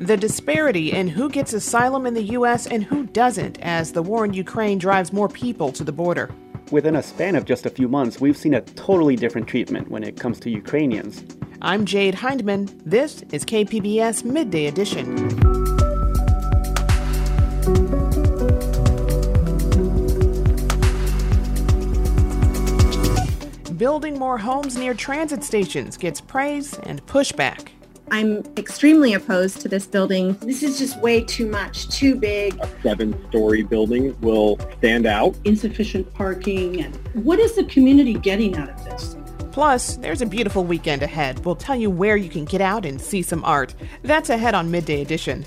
the disparity in who gets asylum in the U.S. and who doesn't as the war in Ukraine drives more people to the border. Within a span of just a few months, we've seen a totally different treatment when it comes to Ukrainians. I'm Jade Hindman. This is KPBS Midday Edition. Building more homes near transit stations gets praise and pushback. I'm extremely opposed to this building. This is just way too much, too big. A seven-story building will stand out. Insufficient parking. And what is the community getting out of this? Plus, there's a beautiful weekend ahead. We'll tell you where you can get out and see some art. That's ahead on Midday Edition.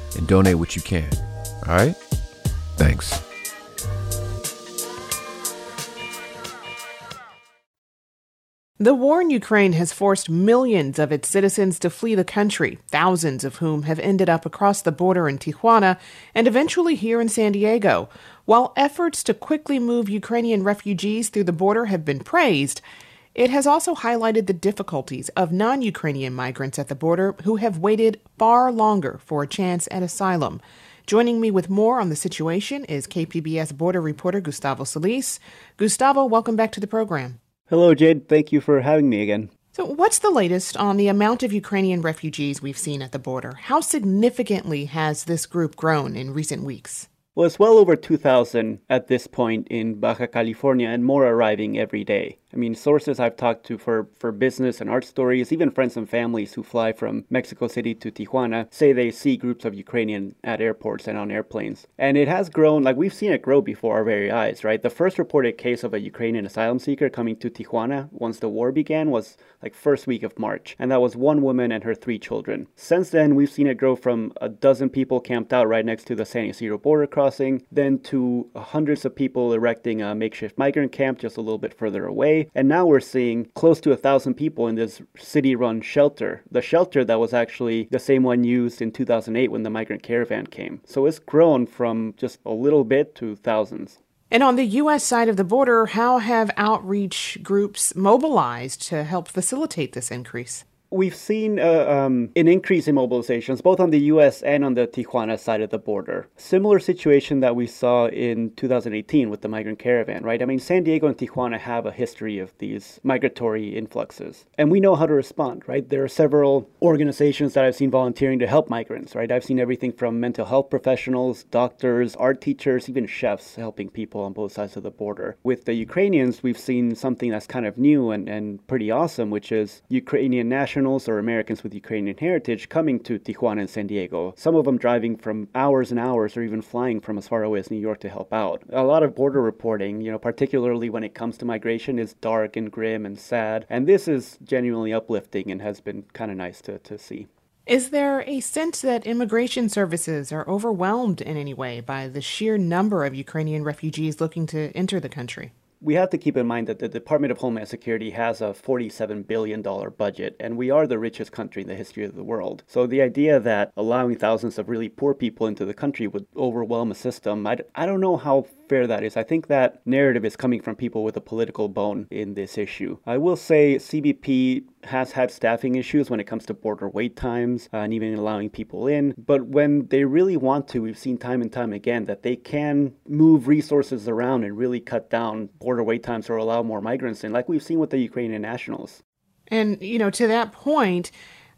and donate what you can. All right? Thanks. The war in Ukraine has forced millions of its citizens to flee the country, thousands of whom have ended up across the border in Tijuana and eventually here in San Diego. While efforts to quickly move Ukrainian refugees through the border have been praised, it has also highlighted the difficulties of non Ukrainian migrants at the border who have waited far longer for a chance at asylum. Joining me with more on the situation is KPBS border reporter Gustavo Solis. Gustavo, welcome back to the program. Hello, Jade. Thank you for having me again. So, what's the latest on the amount of Ukrainian refugees we've seen at the border? How significantly has this group grown in recent weeks? Well, it's well over 2,000 at this point in Baja California and more arriving every day. I mean, sources I've talked to for, for business and art stories, even friends and families who fly from Mexico City to Tijuana, say they see groups of Ukrainian at airports and on airplanes. And it has grown, like we've seen it grow before our very eyes, right? The first reported case of a Ukrainian asylum seeker coming to Tijuana once the war began was like first week of March. And that was one woman and her three children. Since then, we've seen it grow from a dozen people camped out right next to the San Isidro border crossing, then to hundreds of people erecting a makeshift migrant camp just a little bit further away and now we're seeing close to a thousand people in this city run shelter. The shelter that was actually the same one used in 2008 when the migrant caravan came. So it's grown from just a little bit to thousands. And on the U.S. side of the border, how have outreach groups mobilized to help facilitate this increase? We've seen uh, um, an increase in mobilizations both on the US and on the Tijuana side of the border. Similar situation that we saw in 2018 with the migrant caravan, right? I mean, San Diego and Tijuana have a history of these migratory influxes, and we know how to respond, right? There are several organizations that I've seen volunteering to help migrants, right? I've seen everything from mental health professionals, doctors, art teachers, even chefs helping people on both sides of the border. With the Ukrainians, we've seen something that's kind of new and, and pretty awesome, which is Ukrainian national nationals or Americans with Ukrainian heritage coming to Tijuana and San Diego, some of them driving from hours and hours or even flying from as far away as New York to help out. A lot of border reporting, you know, particularly when it comes to migration, is dark and grim and sad, and this is genuinely uplifting and has been kind of nice to, to see. Is there a sense that immigration services are overwhelmed in any way by the sheer number of Ukrainian refugees looking to enter the country? We have to keep in mind that the Department of Homeland Security has a $47 billion budget, and we are the richest country in the history of the world. So the idea that allowing thousands of really poor people into the country would overwhelm a system, I, I don't know how that is. I think that narrative is coming from people with a political bone in this issue. I will say CBP has had staffing issues when it comes to border wait times uh, and even allowing people in. But when they really want to, we've seen time and time again that they can move resources around and really cut down border wait times or allow more migrants in, like we've seen with the Ukrainian nationals. And, you know, to that point,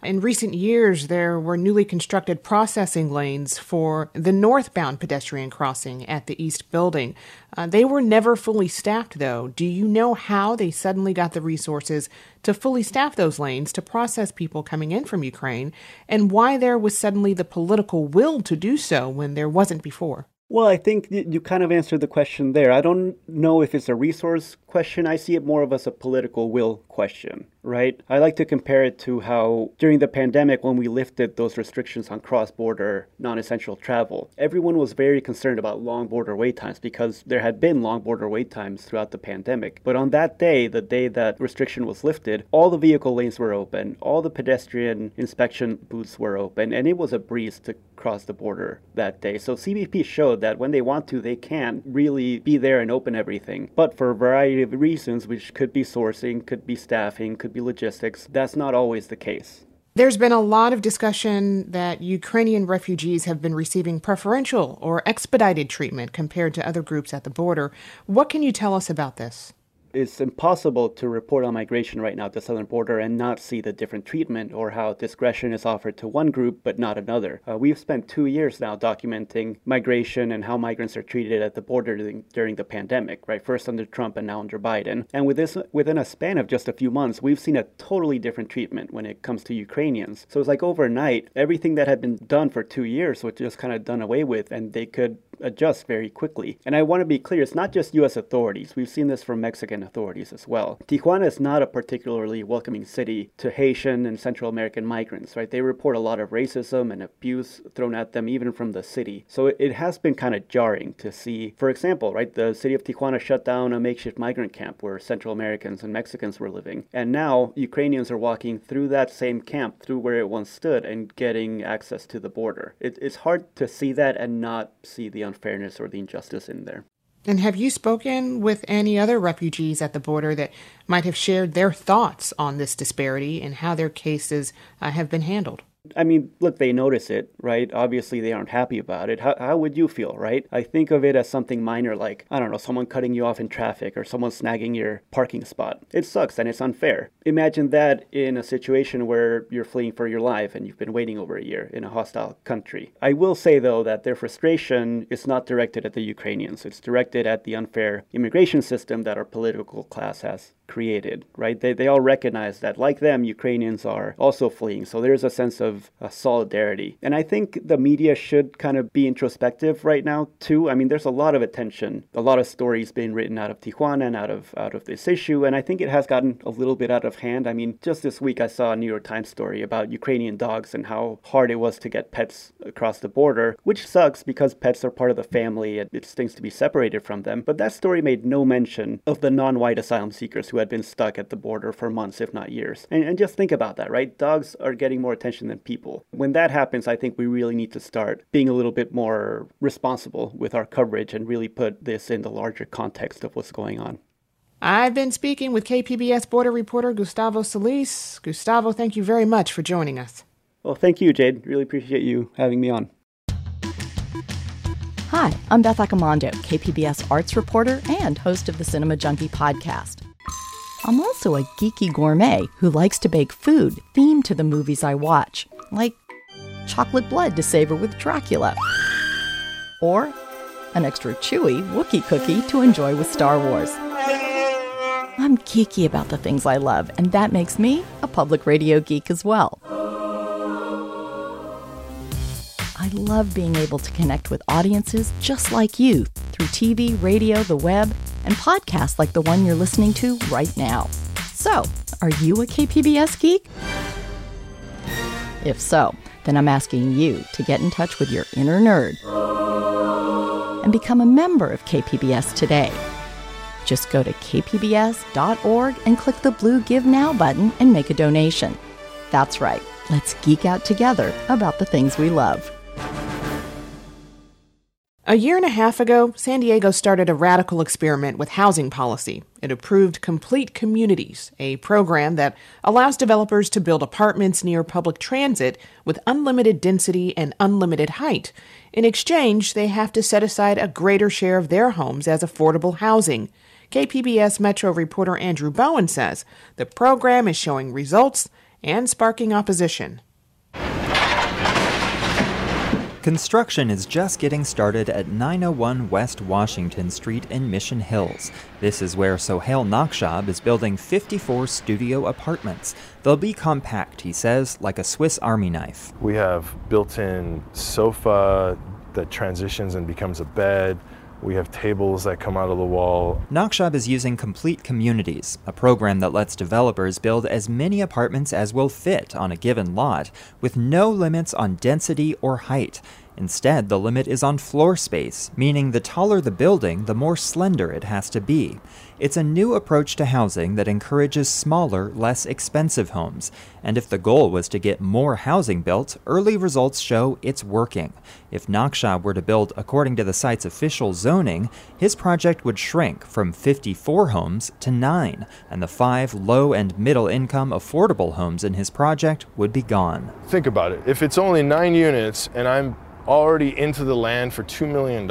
In recent years, there were newly constructed processing lanes for the northbound pedestrian crossing at the East Building. Uh, they were never fully staffed, though. Do you know how they suddenly got the resources to fully staff those lanes to process people coming in from Ukraine, and why there was suddenly the political will to do so when there wasn't before? Well, I think you kind of answered the question there. I don't know if it's a resource question. I see it more of as a political will question, right? I like to compare it to how during the pandemic, when we lifted those restrictions on cross border non essential travel, everyone was very concerned about long border wait times because there had been long border wait times throughout the pandemic. But on that day, the day that restriction was lifted, all the vehicle lanes were open, all the pedestrian inspection booths were open, and it was a breeze to cross the border that day. So CBP showed that when they want to, they can really be there and open everything. But for a variety of reasons, which could be sourcing, could be staffing, could be logistics, that's not always the case. There's been a lot of discussion that Ukrainian refugees have been receiving preferential or expedited treatment compared to other groups at the border. What can you tell us about this? It's impossible to report on migration right now at the southern border and not see the different treatment or how discretion is offered to one group but not another. Uh, we've spent two years now documenting migration and how migrants are treated at the border during, during the pandemic, right? First under Trump and now under Biden. And with this, within a span of just a few months, we've seen a totally different treatment when it comes to Ukrainians. So it's like overnight, everything that had been done for two years was just kind of done away with, and they could adjust very quickly. And I want to be clear, it's not just U.S. authorities. We've seen this from Mexican authorities as well. Tijuana is not a particularly welcoming city to Haitian and Central American migrants, right? They report a lot of racism and abuse thrown at them even from the city. So it has been kind of jarring to see, for example, right, the city of Tijuana shut down a makeshift migrant camp where Central Americans and Mexicans were living. And now Ukrainians are walking through that same camp, through where it once stood, and getting access to the border. It, it's hard to see that and not see the unfairness or the injustice in there. And have you spoken with any other refugees at the border that might have shared their thoughts on this disparity and how their cases uh, have been handled? I mean, look, they notice it, right? Obviously, they aren't happy about it. How, how would you feel, right? I think of it as something minor, like, I don't know, someone cutting you off in traffic or someone snagging your parking spot. It sucks and it's unfair. Imagine that in a situation where you're fleeing for your life and you've been waiting over a year in a hostile country. I will say, though, that their frustration is not directed at the Ukrainians, it's directed at the unfair immigration system that our political class has created, right? They, they all recognize that, like them, Ukrainians are also fleeing. So there's a sense of uh, solidarity. And I think the media should kind of be introspective right now, too. I mean, there's a lot of attention, a lot of stories being written out of Tijuana and out of, out of this issue. And I think it has gotten a little bit out of hand. I mean, just this week I saw a New York Times story about Ukrainian dogs and how hard it was to get pets across the border, which sucks because pets are part of the family and it stinks to be separated from them. But that story made no mention of the non white asylum seekers who had been stuck at the border for months, if not years. And, and just think about that, right? Dogs are getting more attention than people. When that happens, I think we really need to start being a little bit more responsible with our coverage and really put this in the larger context of what's going on. I've been speaking with KPBS border reporter Gustavo Solis. Gustavo, thank you very much for joining us. Well, thank you, Jade. Really appreciate you having me on. Hi, I'm Beth Accomando, KPBS arts reporter and host of the Cinema Junkie podcast. I'm also a geeky gourmet who likes to bake food themed to the movies I watch, like chocolate blood to savor with Dracula, or an extra chewy Wookiee cookie to enjoy with Star Wars. I'm geeky about the things I love, and that makes me a public radio geek as well. I love being able to connect with audiences just like you through TV, radio, the web, and podcasts like the one you're listening to right now. So, are you a KPBS geek? If so, then I'm asking you to get in touch with your inner nerd and become a member of KPBS today. Just go to kpbs.org and click the blue Give Now button and make a donation. That's right, let's geek out together about the things we love. A year and a half ago, San Diego started a radical experiment with housing policy. It approved Complete Communities, a program that allows developers to build apartments near public transit with unlimited density and unlimited height. In exchange, they have to set aside a greater share of their homes as affordable housing. KPBS Metro reporter Andrew Bowen says the program is showing results and sparking opposition. Construction is just getting started at 901 West Washington Street in Mission Hills. This is where Soheil Nakhshab is building 54 studio apartments. They'll be compact, he says, like a Swiss Army knife. We have built in sofa that transitions and becomes a bed. We have tables that come out of the wall. Nakhshab is using Complete Communities, a program that lets developers build as many apartments as will fit on a given lot, with no limits on density or height. Instead, the limit is on floor space, meaning the taller the building, the more slender it has to be. It's a new approach to housing that encourages smaller, less expensive homes. And if the goal was to get more housing built, early results show it's working. If Nakhshab were to build according to the site's official zoning, his project would shrink from 54 homes to 9, and the five low and middle income affordable homes in his project would be gone. Think about it. If it's only 9 units and I'm already into the land for $2 million,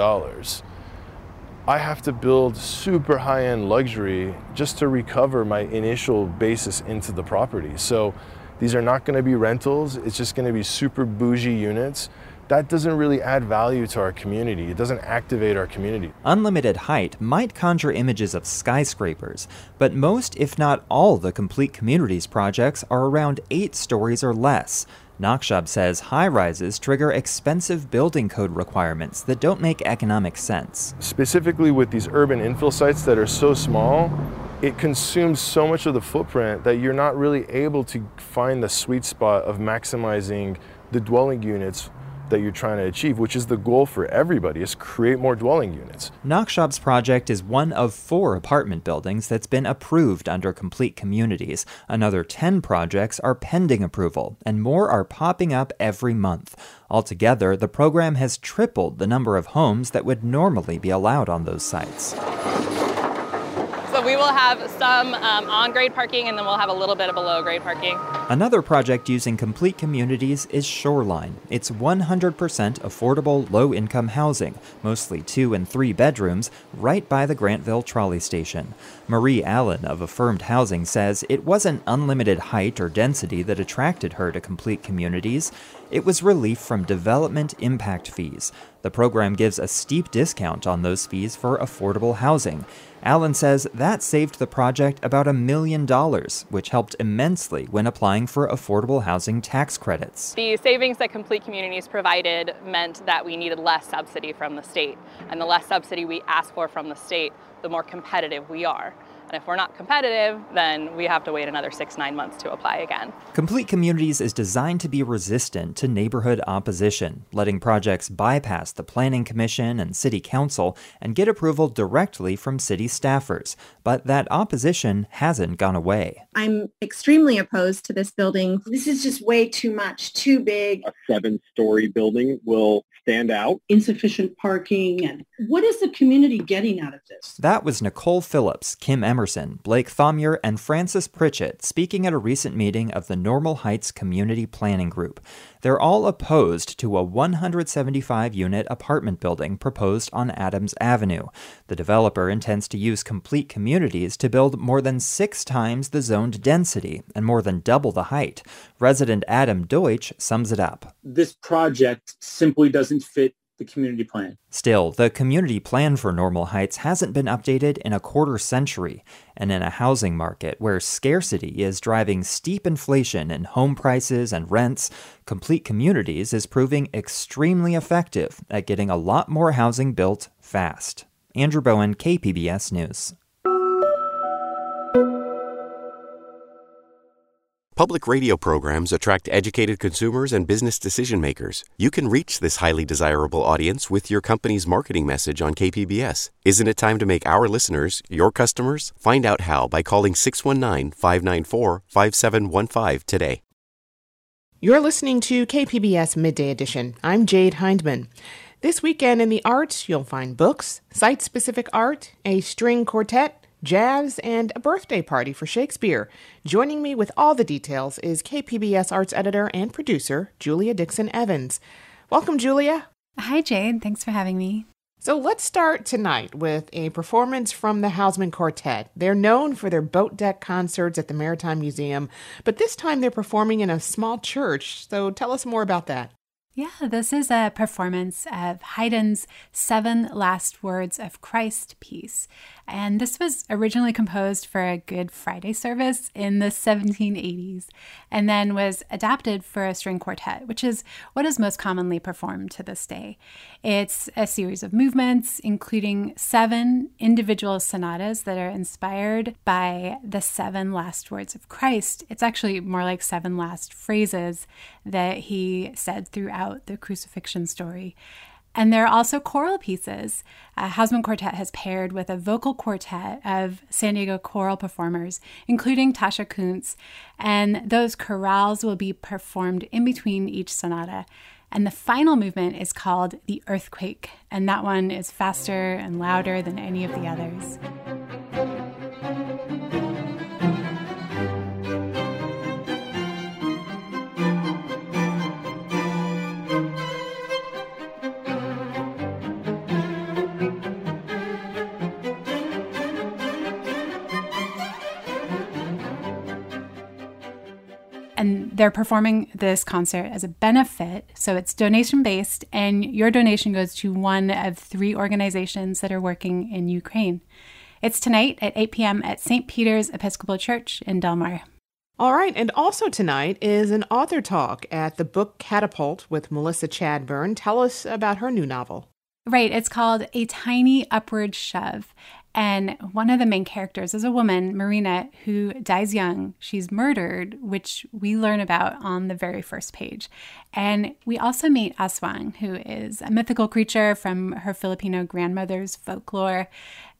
I have to build super high end luxury just to recover my initial basis into the property. So these are not going to be rentals, it's just going to be super bougie units. That doesn't really add value to our community. It doesn't activate our community. Unlimited height might conjure images of skyscrapers, but most, if not all, the complete communities projects are around eight stories or less. Nakhshab says high rises trigger expensive building code requirements that don't make economic sense. Specifically with these urban infill sites that are so small, it consumes so much of the footprint that you're not really able to find the sweet spot of maximizing the dwelling units that you're trying to achieve, which is the goal for everybody, is create more dwelling units. Nakhshab's project is one of four apartment buildings that's been approved under complete communities. Another 10 projects are pending approval, and more are popping up every month. Altogether, the program has tripled the number of homes that would normally be allowed on those sites will have some um, on grade parking and then we'll have a little bit of below grade parking. Another project using complete communities is Shoreline. It's 100% affordable low income housing, mostly two and three bedrooms, right by the Grantville trolley station. Marie Allen of Affirmed Housing says it wasn't unlimited height or density that attracted her to complete communities. It was relief from development impact fees. The program gives a steep discount on those fees for affordable housing. Allen says that saved the project about a million dollars, which helped immensely when applying for affordable housing tax credits. The savings that Complete Communities provided meant that we needed less subsidy from the state. And the less subsidy we ask for from the state, the more competitive we are. And if we're not competitive, then we have to wait another six, nine months to apply again. Complete Communities is designed to be resistant to neighborhood opposition, letting projects bypass the Planning Commission and City Council and get approval directly from city staffers. But that opposition hasn't gone away. I'm extremely opposed to this building. This is just way too much, too big. A seven-story building will stand out. Insufficient parking and what is the community getting out of this? That was Nicole Phillips, Kim Emerson, Blake Thomyer, and Francis Pritchett speaking at a recent meeting of the Normal Heights Community Planning Group. They're all opposed to a 175 unit apartment building proposed on Adams Avenue. The developer intends to use complete communities to build more than six times the zoned density and more than double the height. Resident Adam Deutsch sums it up. This project simply doesn't fit the community plan. Still, the community plan for Normal Heights hasn't been updated in a quarter century, and in a housing market where scarcity is driving steep inflation in home prices and rents, Complete Communities is proving extremely effective at getting a lot more housing built fast. Andrew Bowen, KPBS News. Public radio programs attract educated consumers and business decision makers. You can reach this highly desirable audience with your company's marketing message on KPBS. Isn't it time to make our listeners your customers? Find out how by calling 619 594 5715 today. You're listening to KPBS Midday Edition. I'm Jade Hindman. This weekend in the arts, you'll find books, site specific art, a string quartet, jazz, and a birthday party for Shakespeare. Joining me with all the details is KPBS arts editor and producer Julia Dixon Evans. Welcome, Julia. Hi, Jade. Thanks for having me. So let's start tonight with a performance from the Hausmann Quartet. They're known for their boat deck concerts at the Maritime Museum, but this time they're performing in a small church. So tell us more about that. Yeah, this is a performance of Haydn's Seven Last Words of Christ piece. And this was originally composed for a Good Friday service in the 1780s and then was adapted for a string quartet, which is what is most commonly performed to this day. It's a series of movements, including seven individual sonatas that are inspired by the seven last words of Christ. It's actually more like seven last phrases that he said throughout the crucifixion story. And there are also choral pieces. Uh, Hausmann Quartet has paired with a vocal quartet of San Diego choral performers, including Tasha Kuntz, and those chorales will be performed in between each sonata. And the final movement is called the earthquake, and that one is faster and louder than any of the others. They're performing this concert as a benefit. So it's donation based, and your donation goes to one of three organizations that are working in Ukraine. It's tonight at 8 p.m. at St. Peter's Episcopal Church in Del Mar. All right, and also tonight is an author talk at the Book Catapult with Melissa Chadburn. Tell us about her new novel. Right, it's called A Tiny Upward Shove. And one of the main characters is a woman, Marina, who dies young. She's murdered, which we learn about on the very first page. And we also meet Aswang, who is a mythical creature from her Filipino grandmother's folklore.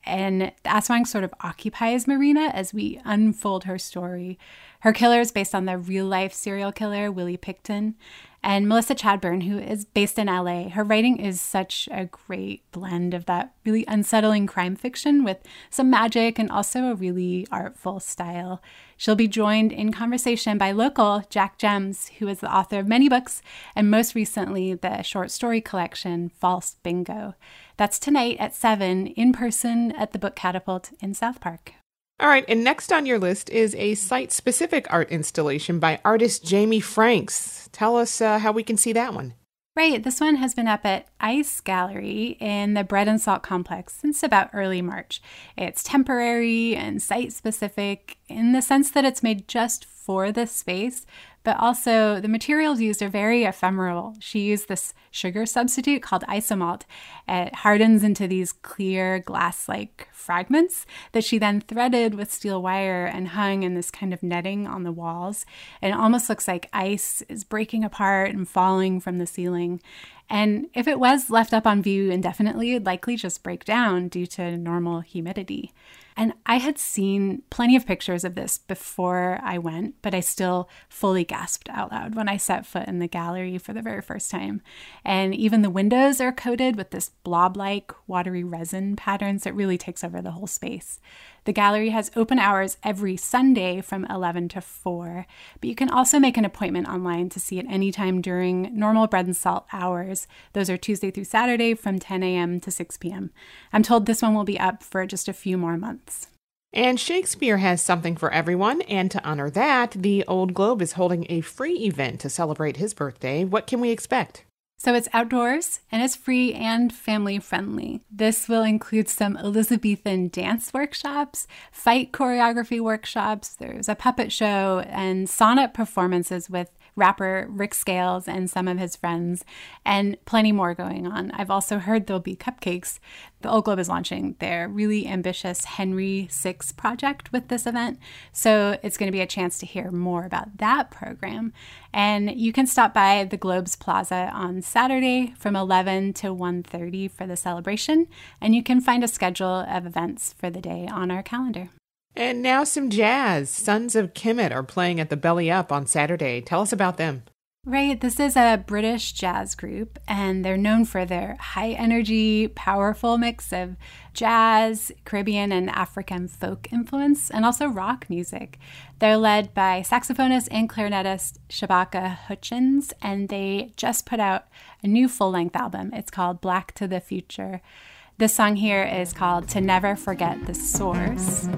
And Aswang sort of occupies Marina as we unfold her story. Her killer is based on the real life serial killer, Willie Pickton and Melissa Chadburn, who is based in LA. Her writing is such a great blend of that really unsettling crime fiction with some magic and also a really artful style. She'll be joined in conversation by local Jac Jemc, who is the author of many books and most recently the short story collection False Bingo. That's tonight at 7 in person at the Book Catapult in South Park. All right, and next on your list is a site specific art installation by artist Jamie Franks. Tell us uh, how we can see that one. Right, this one has been up at Ice Gallery in the Bread and Salt Complex since about early March. It's temporary and site specific in the sense that it's made just for this space, but also the materials used are very ephemeral. She used this sugar substitute called isomalt. It hardens into these clear glass like fragments that she then threaded with steel wire and hung in this kind of netting on the walls. And it almost looks like ice is breaking apart and falling from the ceiling. And if it was left up on view indefinitely, it'd likely just break down due to normal humidity. And I had seen plenty of pictures of this before I went, but I still fully gasped out loud when I set foot in the gallery for the very first time. And even the windows are coated with this blob like watery resin patterns that really takes over the whole space. The gallery has open hours every Sunday from 11 to 4, but you can also make an appointment online to see it anytime during normal bread and salt hours. Those are Tuesday through Saturday from 10 a.m. to 6 p.m. I'm told this one will be up for just a few more months. And Shakespeare has something for everyone, and to honor that, the Old Globe is holding a free event to celebrate his birthday. What can we expect? So it's outdoors and it's free and family friendly. This will include some Elizabethan dance workshops, fight choreography workshops, there's a puppet show, and sonnet performances with rapper Rick Scales and some of his friends, and plenty more going on. I've also heard there'll be cupcakes. The Old Globe is launching their really ambitious Henry VI project with this event, so it's going to be a chance to hear more about that program. And you can stop by the Globe's Plaza on Saturday from 11 to 1:30 for the celebration, and you can find a schedule of events for the day on our calendar. And now some jazz. Sons of Kemet are playing at the Belly Up on Saturday. Tell us about them. Right. This is a British jazz group, and they're known for their high energy, powerful mix of jazz, Caribbean, and African folk influence, and also rock music. They're led by saxophonist and clarinetist Shabaka Hutchings, and they just put out a new full length album. It's called Black to the Future. This song here is called To Never Forget the Source.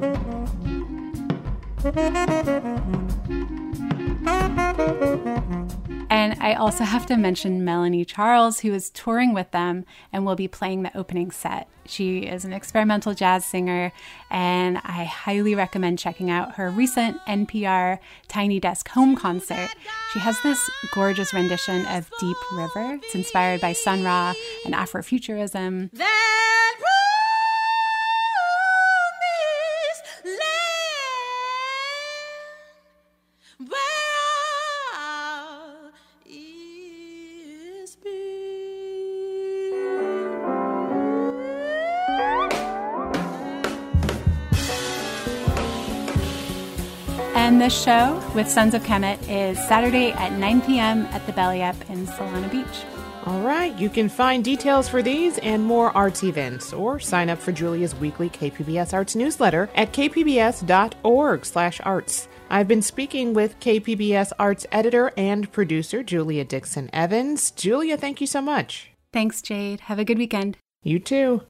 And I also have to mention Melanie Charles, who is touring with them and will be playing the opening set. She is an experimental jazz singer, and I highly recommend checking out her recent NPR Tiny Desk Home concert. She has this gorgeous rendition of Deep River. It's inspired by Sun Ra and Afrofuturism. And the show with Sons of Kemet is Saturday at 9 p.m. at the Belly Up in Solana Beach. All right, you can find details for these and more arts events or sign up for Julia's weekly KPBS Arts newsletter at kpbs.org/arts. I've been speaking with KPBS Arts editor and producer Julia Dixon Evans. Julia, thank you so much. Thanks, Jade. Have a good weekend. You too.